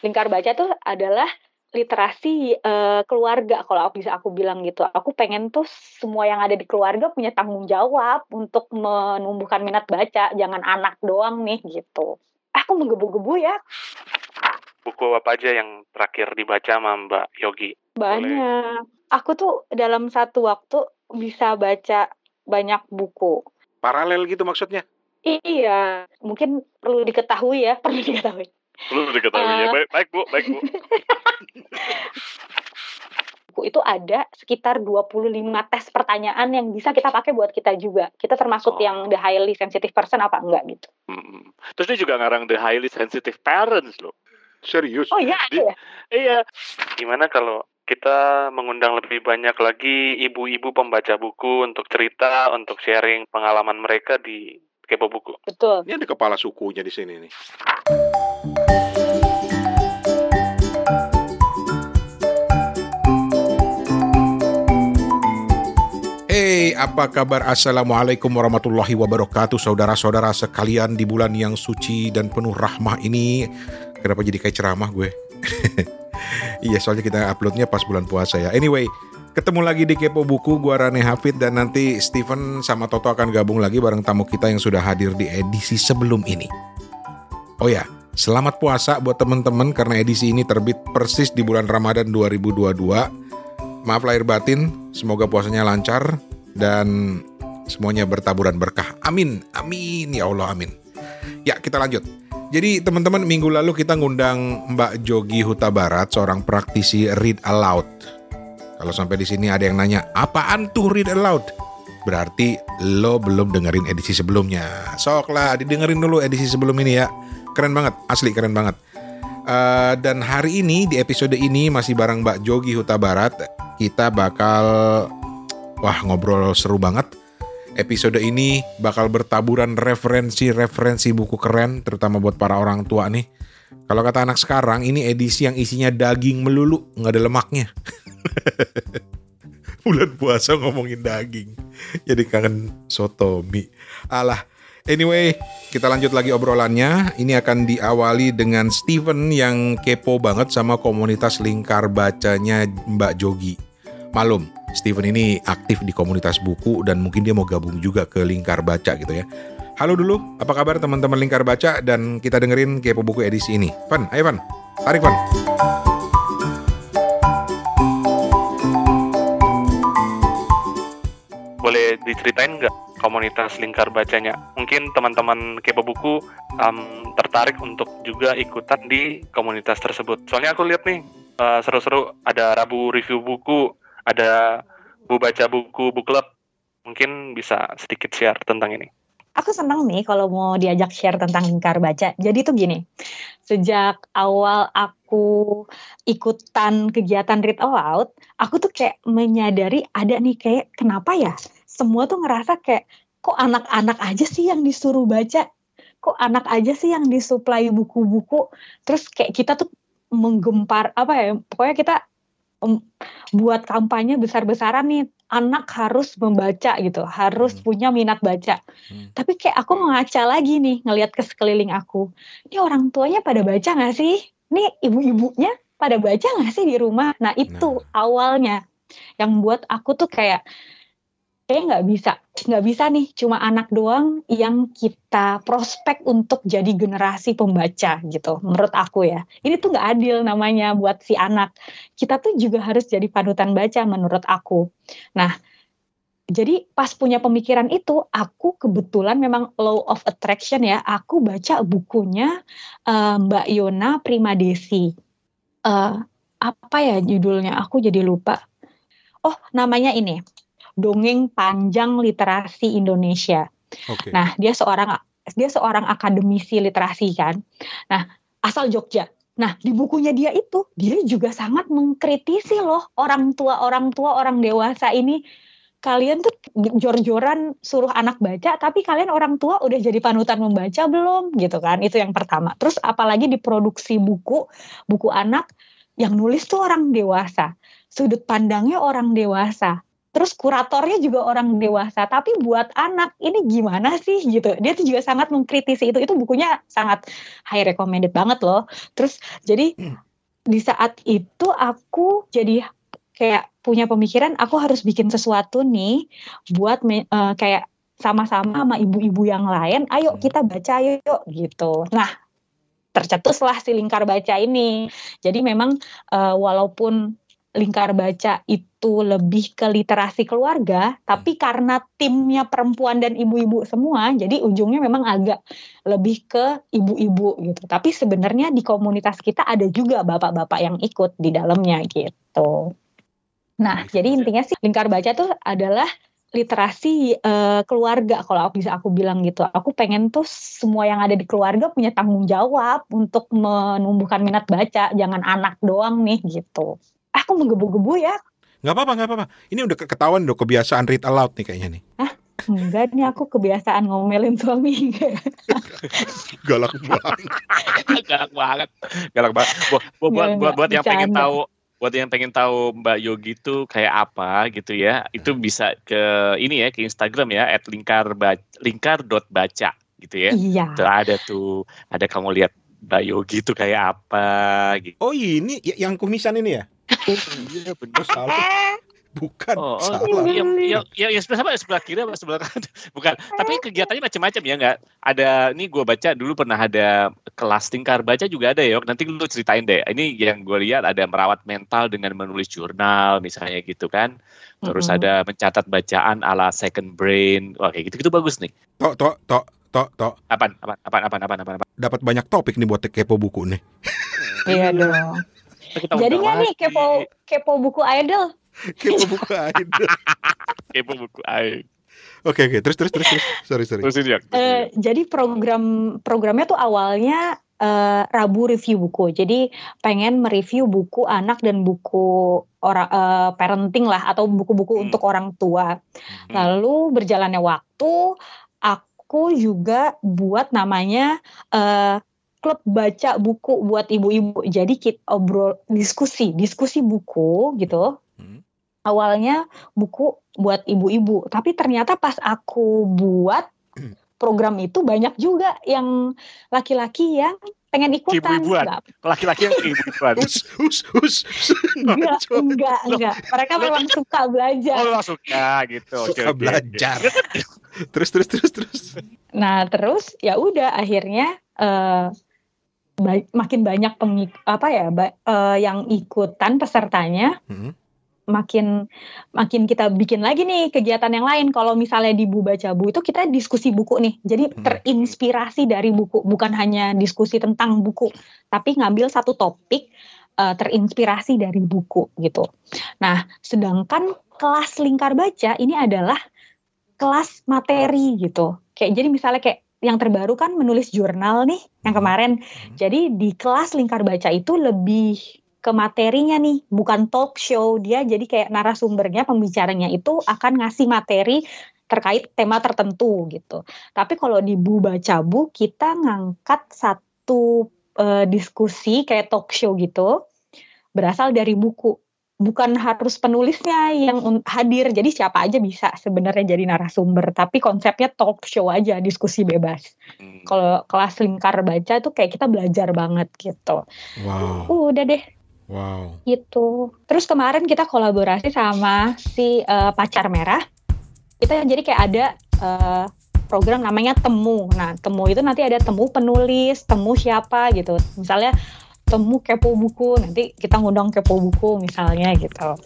lingkar baca tuh adalah literasi uh, keluarga kalau aku bisa aku bilang gitu. Aku pengen tuh semua yang ada di keluarga punya tanggung jawab untuk menumbuhkan minat baca, jangan anak doang nih gitu. Aku menggebu-gebu ya. Buku apa aja yang terakhir dibaca sama Mbak Yogi? Banyak. Boleh. Aku tuh dalam satu waktu bisa baca banyak buku. Paralel gitu maksudnya? Iya, mungkin perlu diketahui ya, perlu diketahui. Perlu diketahui uh, ya, baik, baik bu, baik bu. buku itu ada sekitar 25 tes pertanyaan yang bisa kita pakai buat kita juga. Kita termasuk oh. yang the highly sensitive person apa enggak gitu. Hmm. Terus dia juga ngarang the highly sensitive parents loh. Serius? Oh iya, ya? Iya. Gimana kalau kita mengundang lebih banyak lagi ibu-ibu pembaca buku untuk cerita, untuk sharing pengalaman mereka di kepo buku. Betul. Ini ada kepala sukunya di sini nih. Hey, apa kabar? Assalamualaikum warahmatullahi wabarakatuh Saudara-saudara sekalian di bulan yang suci dan penuh rahmah ini Kenapa jadi kayak ceramah gue? iya, soalnya kita uploadnya pas bulan puasa ya Anyway, Ketemu lagi di Kepo Buku, gua Rane Hafid dan nanti Steven sama Toto akan gabung lagi bareng tamu kita yang sudah hadir di edisi sebelum ini. Oh ya, selamat puasa buat teman-teman karena edisi ini terbit persis di bulan Ramadan 2022. Maaf lahir batin, semoga puasanya lancar dan semuanya bertaburan berkah. Amin, amin ya Allah, amin. Ya, kita lanjut. Jadi teman-teman minggu lalu kita ngundang Mbak Jogi Huta Barat, seorang praktisi read aloud kalau sampai di sini ada yang nanya, apaan tuh read aloud? Berarti lo belum dengerin edisi sebelumnya. Sok lah, didengerin dulu edisi sebelum ini ya. Keren banget, asli keren banget. Uh, dan hari ini di episode ini masih bareng Mbak Jogi Huta Barat. Kita bakal wah ngobrol seru banget. Episode ini bakal bertaburan referensi-referensi buku keren, terutama buat para orang tua nih. Kalau kata anak sekarang, ini edisi yang isinya daging melulu, nggak ada lemaknya. Bulan puasa ngomongin daging. Jadi kangen soto mie. Alah, Anyway, kita lanjut lagi obrolannya. Ini akan diawali dengan Steven yang kepo banget sama komunitas lingkar bacanya Mbak Jogi. Malum, Steven ini aktif di komunitas buku dan mungkin dia mau gabung juga ke lingkar baca gitu ya. Halo dulu, apa kabar teman-teman lingkar baca dan kita dengerin kepo buku edisi ini. Van, ayo Van, tarik Van. boleh diceritain nggak komunitas lingkar bacanya? Mungkin teman-teman kepo buku um, tertarik untuk juga ikutan di komunitas tersebut. Soalnya aku lihat nih uh, seru-seru ada Rabu review buku, ada Bu baca buku book club. Mungkin bisa sedikit share tentang ini aku senang nih kalau mau diajak share tentang lingkar baca. Jadi tuh gini, sejak awal aku ikutan kegiatan read aloud, aku tuh kayak menyadari ada nih kayak kenapa ya semua tuh ngerasa kayak kok anak-anak aja sih yang disuruh baca kok anak aja sih yang disuplai buku-buku terus kayak kita tuh menggempar apa ya pokoknya kita um, buat kampanye besar-besaran nih anak harus membaca gitu harus hmm. punya minat baca hmm. tapi kayak aku ngaca lagi nih ngelihat ke sekeliling aku ini orang tuanya pada baca nggak sih ini ibu-ibunya pada baca nggak sih di rumah nah itu nah. awalnya yang buat aku tuh kayak kayak nggak bisa nggak bisa nih. Cuma anak doang yang kita prospek untuk jadi generasi pembaca gitu menurut aku ya. Ini tuh nggak adil namanya buat si anak. Kita tuh juga harus jadi panutan baca menurut aku. Nah jadi pas punya pemikiran itu aku kebetulan memang law of attraction ya. Aku baca bukunya uh, Mbak Yona Primadesi. Uh, apa ya judulnya? Aku jadi lupa. Oh namanya ini dongeng panjang literasi Indonesia. Okay. Nah, dia seorang dia seorang akademisi literasi kan. Nah, asal Jogja. Nah, di bukunya dia itu dia juga sangat mengkritisi loh orang tua orang tua orang dewasa ini kalian tuh jor-joran suruh anak baca tapi kalian orang tua udah jadi panutan membaca belum gitu kan itu yang pertama terus apalagi diproduksi buku buku anak yang nulis tuh orang dewasa sudut pandangnya orang dewasa terus kuratornya juga orang dewasa. Tapi buat anak ini gimana sih gitu. Dia tuh juga sangat mengkritisi itu. Itu bukunya sangat high recommended banget loh. Terus jadi di saat itu aku jadi kayak punya pemikiran aku harus bikin sesuatu nih buat uh, kayak sama-sama sama ibu-ibu yang lain. Ayo kita baca yuk gitu. Nah tercetuslah si lingkar baca ini. Jadi memang uh, walaupun lingkar baca itu lebih ke literasi keluarga, tapi karena timnya perempuan dan ibu-ibu semua, jadi ujungnya memang agak lebih ke ibu-ibu gitu. Tapi sebenarnya di komunitas kita ada juga bapak-bapak yang ikut di dalamnya gitu. Nah, jadi intinya sih lingkar baca tuh adalah literasi uh, keluarga kalau aku bisa aku bilang gitu. Aku pengen tuh semua yang ada di keluarga punya tanggung jawab untuk menumbuhkan minat baca, jangan anak doang nih gitu aku menggebu-gebu ya. Nggak apa-apa, nggak apa-apa. Ini udah ketahuan dong kebiasaan read aloud nih kayaknya nih. Hah? Enggak nih aku kebiasaan ngomelin suami Galak banget. Galak banget. Galak banget. Buat buat buat, buat yang pengen tahu buat yang pengen tahu Mbak Yogi itu kayak apa gitu ya, itu bisa ke ini ya ke Instagram ya @lingkar lingkar dot baca gitu ya. Iya. Tuh ada tuh, ada kamu lihat Mbak Yogi itu kayak apa gitu. Oh ini yang kumisan ini ya? Iya benar salah. Bukan oh, oh, salah. Ya, ya, ya, ya sebelah sebelah kiri apa sebelah kanan? Bukan. Tapi kegiatannya macam-macam ya nggak? Ada ini gue baca dulu pernah ada kelas tingkar baca juga ada ya. Nanti lu ceritain deh. Ini yang gue lihat ada merawat mental dengan menulis jurnal misalnya gitu kan. Terus mm -hmm. ada mencatat bacaan ala second brain. Wah kayak gitu-gitu bagus nih. Tok tok tok tok tok. Apaan? Apaan? Apaan? Apaan? Apaan? Apaan? Dapat banyak topik nih buat kepo buku nih. iya dong. Jadi nggak nih kepo kepo buku idol? kepo buku idol. kepo buku idol. Oke oke terus terus terus terus sorry sorry. Terus ya. Uh, jadi program programnya tuh awalnya uh, Rabu review buku. Jadi pengen mereview buku anak dan buku orang uh, parenting lah atau buku-buku hmm. untuk orang tua. Hmm. Lalu berjalannya waktu aku juga buat namanya uh, klub baca buku buat ibu-ibu. Jadi kita obrol diskusi, diskusi buku gitu. Hmm. Awalnya buku buat ibu-ibu, tapi ternyata pas aku buat program itu banyak juga yang laki-laki yang pengen ikutan. Ibu-ibuan. Laki-laki yang ibu-ibuan. us, us, us. enggak, enggak, enggak. Mereka memang suka belajar. Oh, memang suka gitu. Suka okay, belajar. Okay. terus, terus, terus, terus. Nah, terus ya udah akhirnya uh, makin banyak pengik apa ya ba, uh, yang ikutan pesertanya hmm. makin makin kita bikin lagi nih kegiatan yang lain. Kalau misalnya di Bu Baca Bu itu kita diskusi buku nih. Jadi hmm. terinspirasi dari buku. Bukan hanya diskusi tentang buku tapi ngambil satu topik uh, terinspirasi dari buku gitu. Nah sedangkan kelas lingkar baca ini adalah kelas materi gitu. Kayak jadi misalnya kayak yang terbaru kan menulis jurnal nih yang hmm. kemarin. Hmm. Jadi di kelas lingkar baca itu lebih ke materinya nih, bukan talk show. Dia jadi kayak narasumbernya, pembicaranya itu akan ngasih materi terkait tema tertentu gitu. Tapi kalau di Bu Baca Bu kita ngangkat satu uh, diskusi kayak talk show gitu berasal dari buku bukan harus penulisnya yang hadir. Jadi siapa aja bisa sebenarnya jadi narasumber. Tapi konsepnya talk show aja diskusi bebas. Hmm. kalau kelas lingkar baca tuh kayak kita belajar banget gitu. Wow. Udah deh. Wow. Gitu. Terus kemarin kita kolaborasi sama si uh, pacar merah. Kita jadi kayak ada uh, program namanya temu. Nah temu itu nanti ada temu penulis temu siapa gitu. Misalnya temu kepo buku nanti kita ngundang kepo buku misalnya gitu.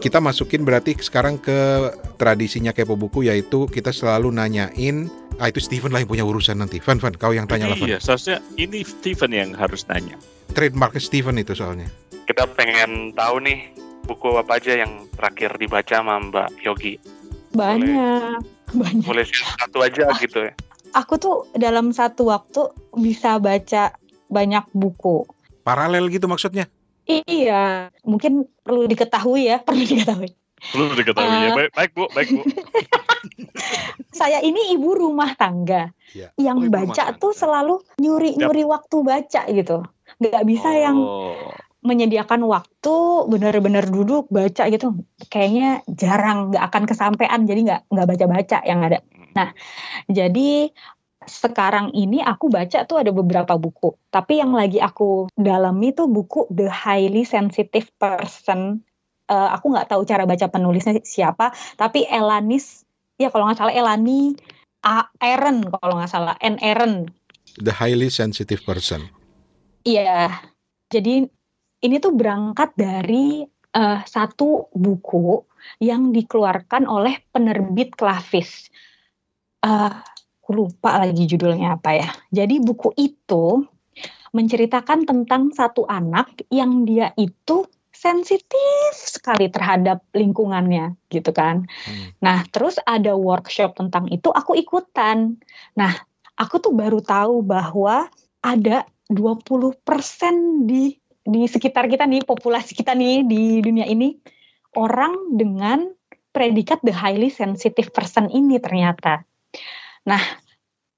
Kita masukin berarti sekarang ke tradisinya kepo buku yaitu kita selalu nanyain ah itu Steven lah yang punya urusan nanti. Van Van kau yang tanya lah Van. Iya seharusnya ini Steven yang harus nanya. Trademark Steven itu soalnya. Kita pengen tahu nih buku apa aja yang terakhir dibaca sama Mbak Yogi? Banyak, boleh, banyak. Boleh satu aja gitu ya. Aku tuh dalam satu waktu bisa baca banyak buku. Paralel gitu maksudnya? Iya, mungkin perlu diketahui ya, perlu diketahui. Perlu diketahui ya. Baik, baik Bu, baik Bu. Saya ini ibu rumah tangga. Iya. Yang Oh, baca tuh tangga. selalu nyuri-nyuri waktu baca gitu. Nggak bisa yang Oh. Menyediakan waktu benar-benar duduk baca gitu. Kayaknya jarang nggak akan kesampaian jadi nggak nggak baca-baca yang ada. Nah, jadi sekarang ini aku baca tuh ada beberapa buku. Tapi yang lagi aku dalami tuh buku The Highly Sensitive Person. Eh, aku nggak tahu cara baca penulisnya siapa, tapi Elanis, ya kalau nggak salah Elani A. Aaron kalau nggak salah, N. Aaron. The highly sensitive person. Iya, jadi ini tuh berangkat dari eh, satu buku yang dikeluarkan oleh penerbit Klavis. Eh, aku lupa lagi judulnya apa ya. Jadi buku itu menceritakan tentang satu anak yang dia itu sensitif sekali terhadap lingkungannya gitu kan. Hmm. Nah, terus ada workshop tentang itu aku ikutan. Nah, aku tuh baru tahu bahwa ada 20% di di sekitar kita nih, populasi kita nih di dunia ini orang dengan predikat the highly sensitive person ini ternyata. Nah,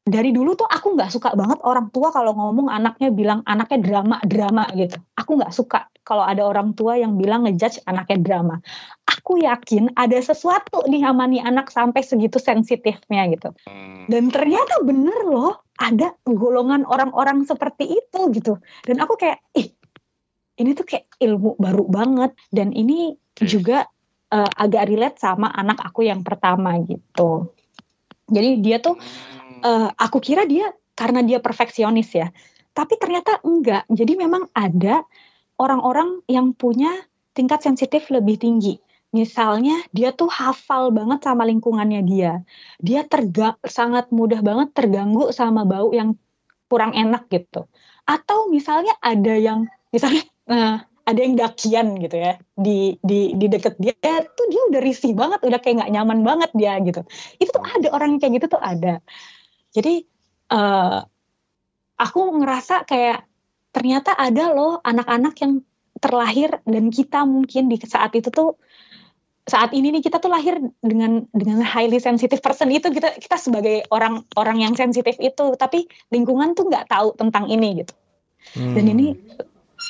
dari dulu tuh aku nggak suka banget orang tua kalau ngomong anaknya bilang anaknya drama-drama gitu. Aku nggak suka kalau ada orang tua yang bilang ngejudge anaknya drama. Aku yakin ada sesuatu nih sama nih anak sampai segitu sensitifnya gitu. Hmm. Dan ternyata bener loh, ada golongan orang-orang seperti itu gitu. Dan aku kayak, ih, ini tuh kayak ilmu baru banget. Dan ini Oke. juga eh, agak relate sama anak aku yang pertama gitu. Jadi dia tuh, eh, aku kira dia karena dia perfeksionis ya. Tapi ternyata enggak. Jadi memang ada orang-orang yang punya tingkat sensitif lebih tinggi. Misalnya dia tuh hafal banget sama lingkungannya dia dia terga sangat mudah banget terganggu sama bau yang kurang enak gitu. Atau misalnya ada yang misalnya eh, ada yang dakian gitu ya di di di deket dia tuh dia udah risih banget, udah kayak nggak nyaman banget dia gitu. Itu tuh ada orang kayak gitu tuh ada. Jadi eh aku ngerasa kayak ternyata ada loh anak-anak yang terlahir dan kita mungkin di saat itu tuh saat ini nih kita tuh lahir dengan dengan highly sensitive person itu kita kita sebagai orang orang yang sensitif itu tapi lingkungan tuh nggak tahu tentang ini gitu Hmm. dan ini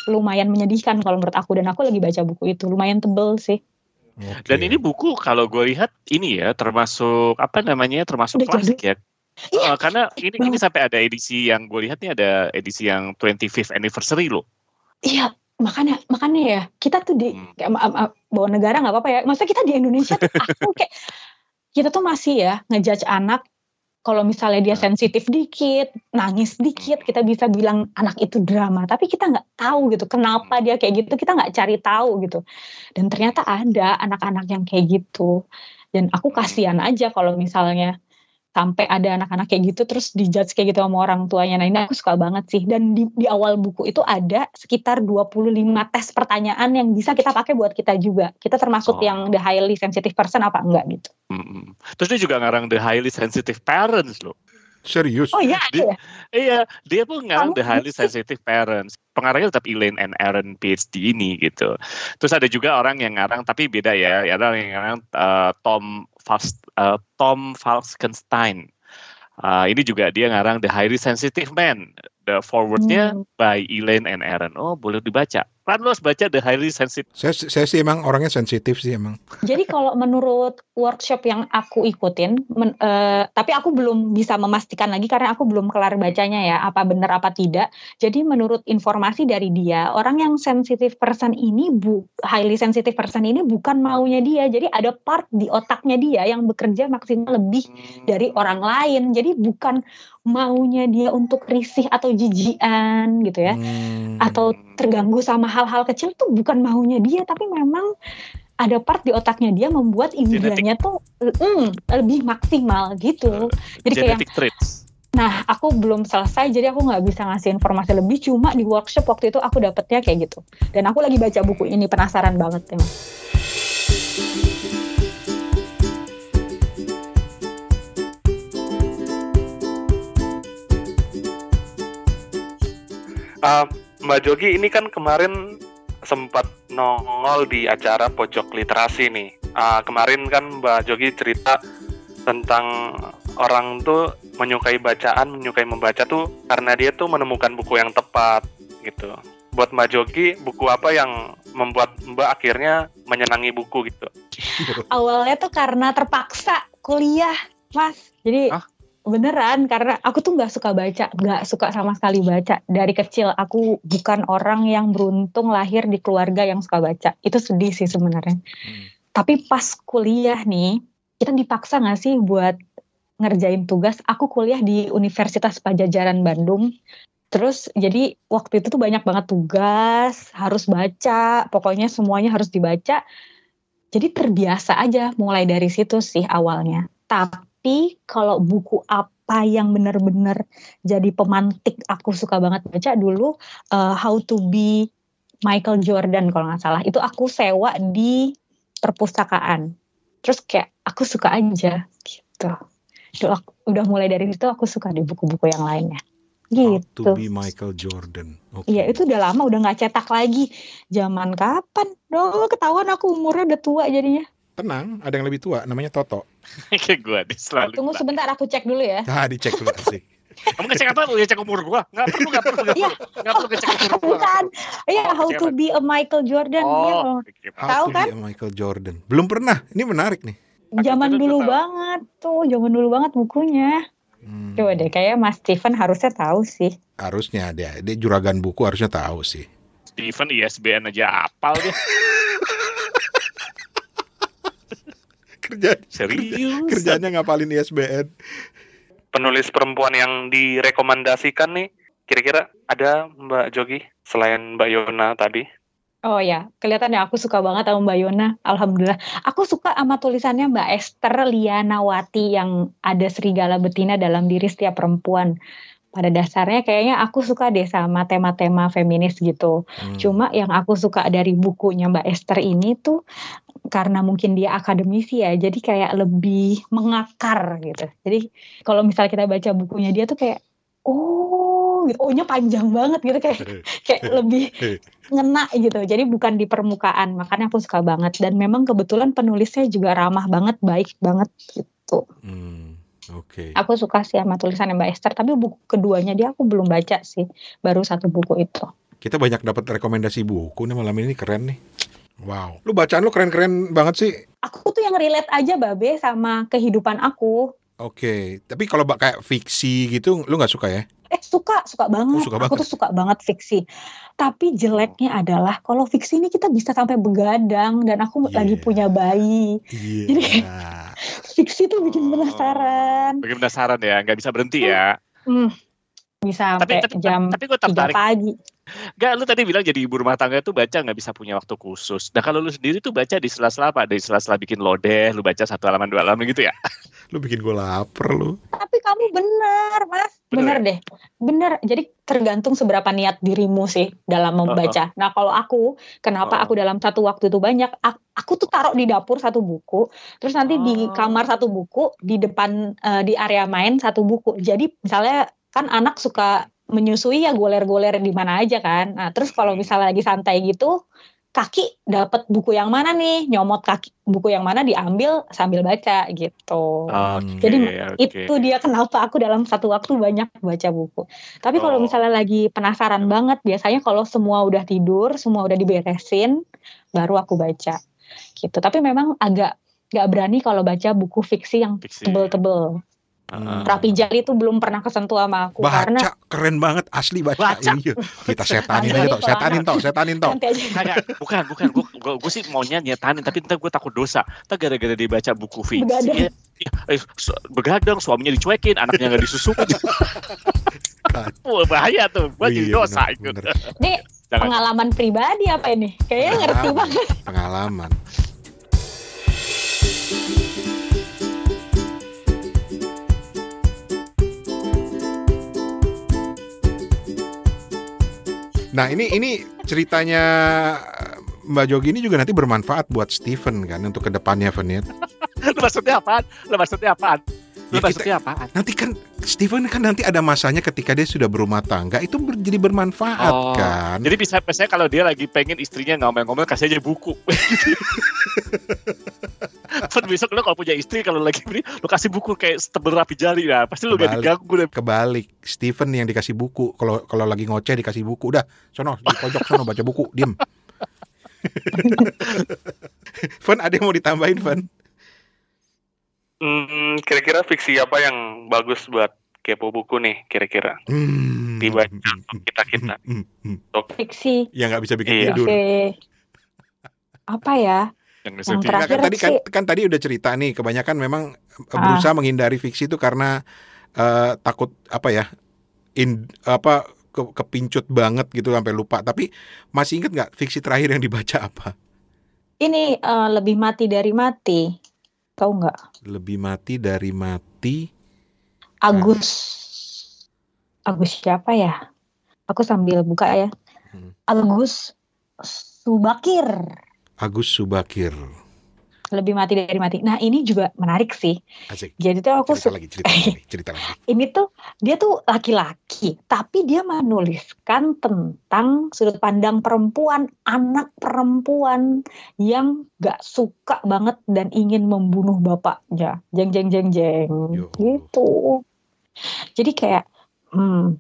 lumayan menyedihkan kalau menurut aku dan aku lagi baca buku itu lumayan tebel sih Oke. Dan ini buku kalau gue lihat ini ya termasuk apa namanya termasuk Udah klasik ya. Iya, Eh, karena ini ini sampai ada edisi yang gue lihat nih ada edisi yang 25th anniversary loh. iya makanya makanya ya kita tuh di Hmm. kayak ma- ma- bawa negara nggak apa-apa ya maksudnya kita di Indonesia tuh aku kayak kita tuh masih ya ngejudge anak kalau misalnya dia sensitif dikit, nangis dikit, kita bisa bilang anak itu drama. Tapi kita nggak tahu gitu, kenapa dia kayak gitu. Kita nggak cari tahu gitu. Dan ternyata ada anak-anak yang kayak gitu. Dan aku kasihan aja kalau misalnya sampai ada anak-anak kayak gitu terus dijudge kayak gitu sama orang tuanya. Nah ini aku suka banget sih. Dan di, di awal buku itu ada sekitar 25 tes pertanyaan yang bisa kita pakai buat kita juga. Kita termasuk Oh. yang the highly sensitive person apa enggak gitu. Mm-mm. Terus dia juga ngarang The Highly Sensitive Parents loh. Serius? Oh iya, ada Di- ya? Iya, dia pun ngarang Kamu The Highly Sensitive Parents. Pengarangnya tetap Elaine and Aaron PhD ini gitu. Terus ada juga orang yang ngarang tapi beda ya. Ada orang yang ngarang uh, Tom Fals uh, Tom Falkenstein. Uh, ini juga dia ngarang The Highly Sensitive Man. The forwardnya Hmm. by Elaine and Aaron. Oh, boleh dibaca. Kan lo harus baca The Highly Sensitive. Saya, saya sih emang orangnya sensitif sih emang. Jadi kalau menurut workshop yang aku ikutin, men- eh, tapi aku belum bisa memastikan lagi karena aku belum kelar bacanya ya, apa benar apa tidak. Jadi menurut informasi dari dia, orang yang sensitive person ini, bu, highly sensitive person ini bukan maunya dia. Jadi ada part di otaknya dia yang bekerja maksimal lebih dari orang lain. Jadi bukan maunya dia untuk risih atau jijian gitu ya Hmm. atau terganggu sama hal-hal kecil tuh bukan maunya dia tapi memang ada part di otaknya dia membuat indranya tuh mm, lebih maksimal gitu jadi kayak traits. nah aku belum selesai jadi aku nggak bisa ngasih informasi lebih cuma di workshop waktu itu aku dapetnya kayak gitu dan aku lagi baca buku ini penasaran banget Hmm. Uh, Mbak Jogi ini kan kemarin sempat nongol di acara pojok literasi nih. Ah, kemarin kan Mbak Jogi cerita tentang orang tuh menyukai bacaan, menyukai membaca tuh karena dia tuh menemukan buku yang tepat gitu. Buat Mbak Jogi, buku apa yang membuat Mbak akhirnya menyenangi buku gitu? Awalnya tuh karena terpaksa kuliah, Mas. Jadi Hah? Beneran karena aku tuh nggak suka baca, nggak suka sama sekali baca. Dari kecil aku bukan orang yang beruntung lahir di keluarga yang suka baca. Itu sedih sih sebenarnya. Hmm. Tapi pas kuliah nih, kita dipaksa nggak sih buat ngerjain tugas? Aku kuliah di Universitas Pajajaran Bandung. Terus jadi waktu itu tuh banyak banget tugas, harus baca, pokoknya semuanya harus dibaca. Jadi terbiasa aja mulai dari situ sih awalnya. Tapi kalau buku apa yang benar-benar jadi pemantik aku suka banget baca dulu eh, How to be Michael Jordan kalau nggak salah. Itu aku sewa di perpustakaan. Terus kayak aku suka aja gitu. Udah, udah mulai dari situ aku suka di buku-buku yang lainnya. How Gitu. to be Michael Jordan. Oke. Iya itu udah lama udah nggak cetak lagi. Zaman kapan? Duh ketahuan aku umurnya udah tua jadinya. Tenang, ada yang lebih tua, namanya Toto. Kayak gue nih selalu. Tunggu sebentar aku cek dulu ya. Ah, dicek dulu asik. Kamu ngecek apa? Lu ngecek umur gua? Nggak perlu, nggak perlu, nggak Iya. perlu. Nggak perlu ngecek umur gua. Bukan. Iya Oh, How to be a Michael Jordan. Iya, Oh. How Tahu to kan? be a Michael Jordan. Belum pernah. Ini menarik nih. zaman dulu tahu. banget tuh, zaman dulu banget bukunya. Hmm, Coba deh, kayak Mas Steven harusnya tahu sih. Harusnya dia, dia juragan buku harusnya tahu sih. Steven ISBN aja apal dia. Kerja Serius. kerjanya ngapalin ISBN. Penulis perempuan yang direkomendasikan nih, kira-kira ada Mbak Jogi selain Mbak Yona tadi? Oh ya, kelihatan ya aku suka banget sama Mbak Yona. Alhamdulillah. Aku suka sama tulisannya Mbak Esther Lianawati yang ada serigala betina dalam diri setiap perempuan. Pada dasarnya kayaknya aku suka deh sama tema-tema feminis gitu. Hmm. Cuma yang aku suka dari bukunya Mbak Esther ini tuh karena mungkin dia akademisi ya, jadi kayak lebih mengakar gitu. Jadi kalau misal kita baca bukunya dia tuh kayak oh, gitu. oh-nya panjang banget gitu kayak kayak lebih ngena gitu. Jadi bukan di permukaan, makanya aku suka banget dan memang kebetulan penulisnya juga ramah banget, baik banget gitu. Hmm, Oke. Aku suka sih sama tulisannya Mbak Esther, tapi buku keduanya dia aku belum baca sih, baru satu buku itu. Kita banyak dapat rekomendasi buku nih malam ini keren nih. Wow. Lu bacaan lu keren-keren banget sih. Aku tuh yang relate aja Babe sama kehidupan aku. Oke. Tapi kalau kayak fiksi gitu lu nggak suka ya? Eh suka, suka banget. Oh, suka aku banget. tuh suka banget fiksi. Tapi jeleknya adalah kalau fiksi ini kita bisa sampai begadang dan aku Iya. lagi punya bayi. Iya. Fiksi tuh bikin Oh. penasaran. Bikin penasaran ya, nggak bisa berhenti ya. Hmm, bisa Tapi sampai tapi, jam tapi gue 3 tertarik. pagi. Gak, lu tadi bilang jadi ibu rumah tangga tuh baca nggak bisa punya waktu khusus. Nah kalau lu sendiri tuh baca di sela-sela apa? Di sela-sela bikin lodeh, lu baca satu halaman dua halaman gitu ya? Lu bikin gue lapar lu. Tapi kamu benar, Mas. Bener Bener deh. Bener. Jadi tergantung seberapa niat dirimu sih dalam membaca. Nah, kalau aku, kenapa Oh. aku dalam satu waktu itu banyak, ak- aku tuh taruh di dapur satu buku, terus nanti di Oh. kamar satu buku, di depan eh, di area main satu buku. Jadi misalnya kan anak suka menyusui ya goler-goler di mana aja kan. Nah, terus kalau misalnya lagi santai gitu, kaki dapat buku yang mana nih? Nyomot kaki buku yang mana diambil sambil baca gitu. Oke, Jadi, oke. Itu dia kenapa aku dalam satu waktu banyak baca buku. Tapi kalau Oh. misalnya lagi penasaran banget, biasanya kalau semua udah tidur, semua udah diberesin, baru aku baca. Gitu. Tapi memang agak gak berani kalau baca buku fiksi yang tebel-tebel. Heeh. Rapi Jali itu belum pernah kesentuh sama aku Baca karena keren banget asli baca. Baca. Iya. Kita setanin aja tok, setanin tok, setanin. Kagak, bukan, bukan. Gue gua, gua sih maunya nyetanin, tapi ntar gue takut dosa. Ntar gara-gara dia baca buku fiksi. Begadang. ya, eh, su- begadang, suaminya dicuekin, anaknya nggak disusun. Wah, bahaya tuh. Gue jadi Iya, dosa bener, ikut. bener. Ini pengalaman pribadi apa ini? Kayaknya ngerti banget. Pengalaman. Nah ini ini ceritanya Mbak Jogi ini juga nanti bermanfaat buat Steven kan untuk ke depannya Ven ya. Maksudnya apaan? Lu maksudnya apaan? Lu Ya, kita- apaan? Nanti kan Steven kan nanti ada masanya ketika dia sudah berumah tangga itu ber- jadi bermanfaat Oh, kan. Jadi bisa misalnya kalau dia lagi pengen istrinya ngomel-ngomel kasih aja buku. Kan besok lo kalau punya istri kalau lagi beli lo kasih buku kayak setebel rapi jari nah pasti lo gak diganggu deh. Kebalik, Steven yang dikasih buku. Kalau kalau lagi ngoceh dikasih buku, udah, sono di pojok sono baca buku, diem. Van ada yang mau ditambahin, Van? Hmm, kira-kira fiksi apa yang bagus buat kepo buku nih kira-kira Hmm. dibaca untuk kita-kita. Hmm, hmm. Fiksi. Ya nggak bisa bikin Iya. tidur. Apa ya? Yang Yang terakhir kan tadi kan, sih- kan tadi udah cerita nih, kebanyakan memang eh, Ah. berusaha menghindari fiksi itu karena eh, takut apa ya, in apa ke, kepincut banget gitu sampai lupa. Tapi masih inget nggak fiksi terakhir yang dibaca apa? Ini eh, lebih mati dari mati. Tahu nggak? Lebih mati dari mati. Agus. Agus siapa ya? Aku sambil buka ya. Hmm. Agus Subakir. Agus Subakir. Lebih mati dari mati. Nah ini juga menarik sih. Asik. Jadi tuh aku Cerita lagi, cerita lagi, cerita lagi. ini tuh dia tuh laki-laki, tapi dia menuliskan tentang sudut pandang perempuan, anak perempuan yang gak suka banget dan ingin membunuh bapaknya. Jeng jeng jeng jeng, Yo. gitu. Jadi kayak, hmm,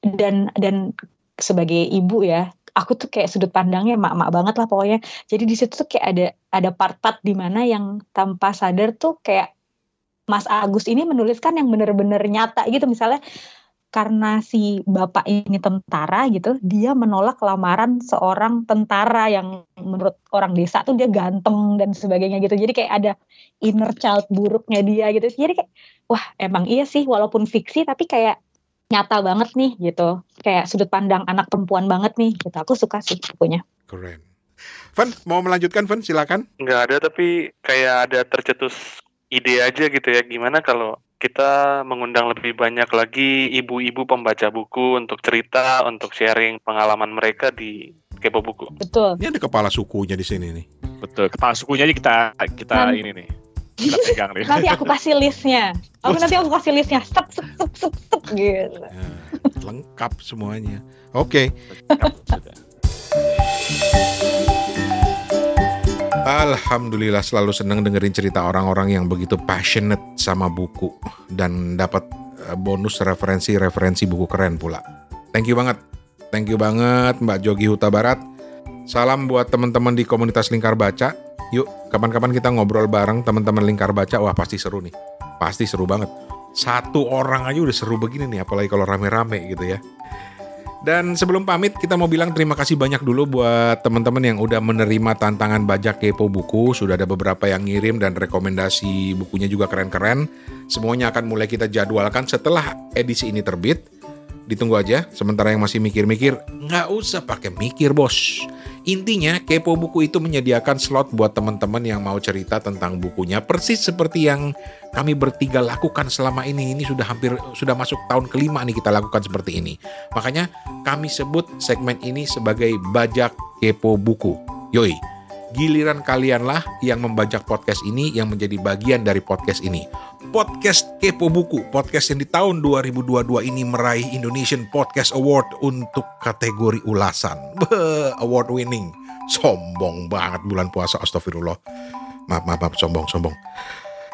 dan dan sebagai ibu ya, aku tuh kayak sudut pandangnya mak-mak banget lah pokoknya. Jadi di situ tuh kayak ada ada part-part di mana yang tanpa sadar tuh kayak Mas Agus ini menuliskan yang benar-benar nyata gitu misalnya karena si bapak ini tentara gitu, dia menolak lamaran seorang tentara yang menurut orang desa tuh dia ganteng dan sebagainya gitu. Jadi kayak ada inner child buruknya dia gitu. Jadi kayak wah emang iya sih walaupun fiksi tapi kayak nyata banget nih gitu. Kayak sudut pandang anak perempuan banget nih gitu. Aku suka sih bukunya. Keren. Van, mau melanjutkan, Van? Silakan. Nggak ada tapi kayak ada tercetus ide aja gitu ya gimana kalau kita mengundang lebih banyak lagi ibu-ibu pembaca buku untuk cerita, untuk sharing pengalaman mereka di Kepo Buku. Betul. Ini ada kepala sukunya di sini nih. Betul. Kepala sukunya aja kita kita Nan- ini nih. Kita pegang nih. Nanti aku kasih listnya. Aku nanti aku kasih listnya. Step, step, step, step, step gitu. Nah, lengkap semuanya. Oke. Sudah. Alhamdulillah selalu senang dengerin cerita orang-orang yang begitu passionate sama buku dan dapat eh, bonus referensi-referensi buku keren pula. Thank you banget. Thank you banget Mbak Jogi Huta Barat. Salam buat teman-teman di komunitas Lingkar Baca. Yuk, kapan-kapan kita ngobrol bareng teman-teman Lingkar Baca. Wah, pasti seru nih. Pasti seru banget. Satu orang aja udah seru begini nih, apalagi kalau rame-rame gitu ya. Dan sebelum pamit, kita mau bilang terima kasih banyak dulu buat teman-teman yang udah menerima tantangan bajak kepo buku. Sudah ada beberapa yang ngirim dan rekomendasi bukunya juga keren-keren. Semuanya akan mulai kita jadwalkan setelah edisi ini terbit. Ditunggu aja, sementara yang masih mikir-mikir, nggak usah pakai mikir bos. Intinya, Kepo Buku itu menyediakan slot buat teman-teman yang mau cerita tentang bukunya, persis seperti yang kami bertiga lakukan selama ini. Ini sudah hampir, sudah masuk tahun kelima nih kita lakukan seperti ini. Makanya kami sebut segmen ini sebagai Bajak Kepo Buku. Yoi, giliran kalianlah yang membajak podcast ini yang menjadi bagian dari podcast ini. Podcast Kepo Buku, podcast yang di tahun 2022 ini meraih Indonesian Podcast Award untuk kategori ulasan. Award winning. Sombong banget bulan puasa, astagfirullah. Maaf, maaf, maaf, sombong, sombong.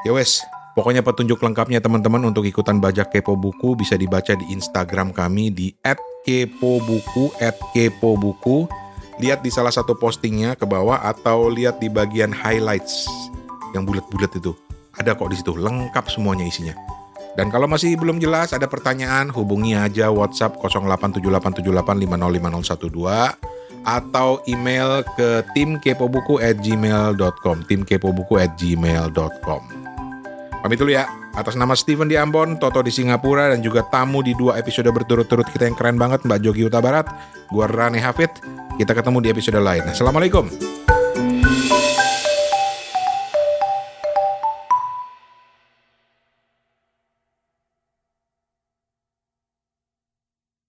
Ya wes, pokoknya petunjuk lengkapnya teman-teman untuk ikutan bajak kepo buku bisa dibaca di Instagram kami di @kepobuku @kepobuku. Lihat di salah satu postingnya ke bawah atau lihat di bagian highlights yang bulat-bulat itu. Ada kok di situ, lengkap semuanya isinya. Dan kalau masih belum jelas, ada pertanyaan, hubungi aja WhatsApp 087878505012 atau email ke timkepobuku at gmail.com timkepobuku at gmail.com Pamit dulu ya. Atas nama Steven di Ambon, Toto di Singapura, dan juga tamu di dua episode berturut-turut kita yang keren banget, Mbak Jogi Huta Barat, gua Rane Hafid. Kita ketemu di episode lain. Assalamualaikum.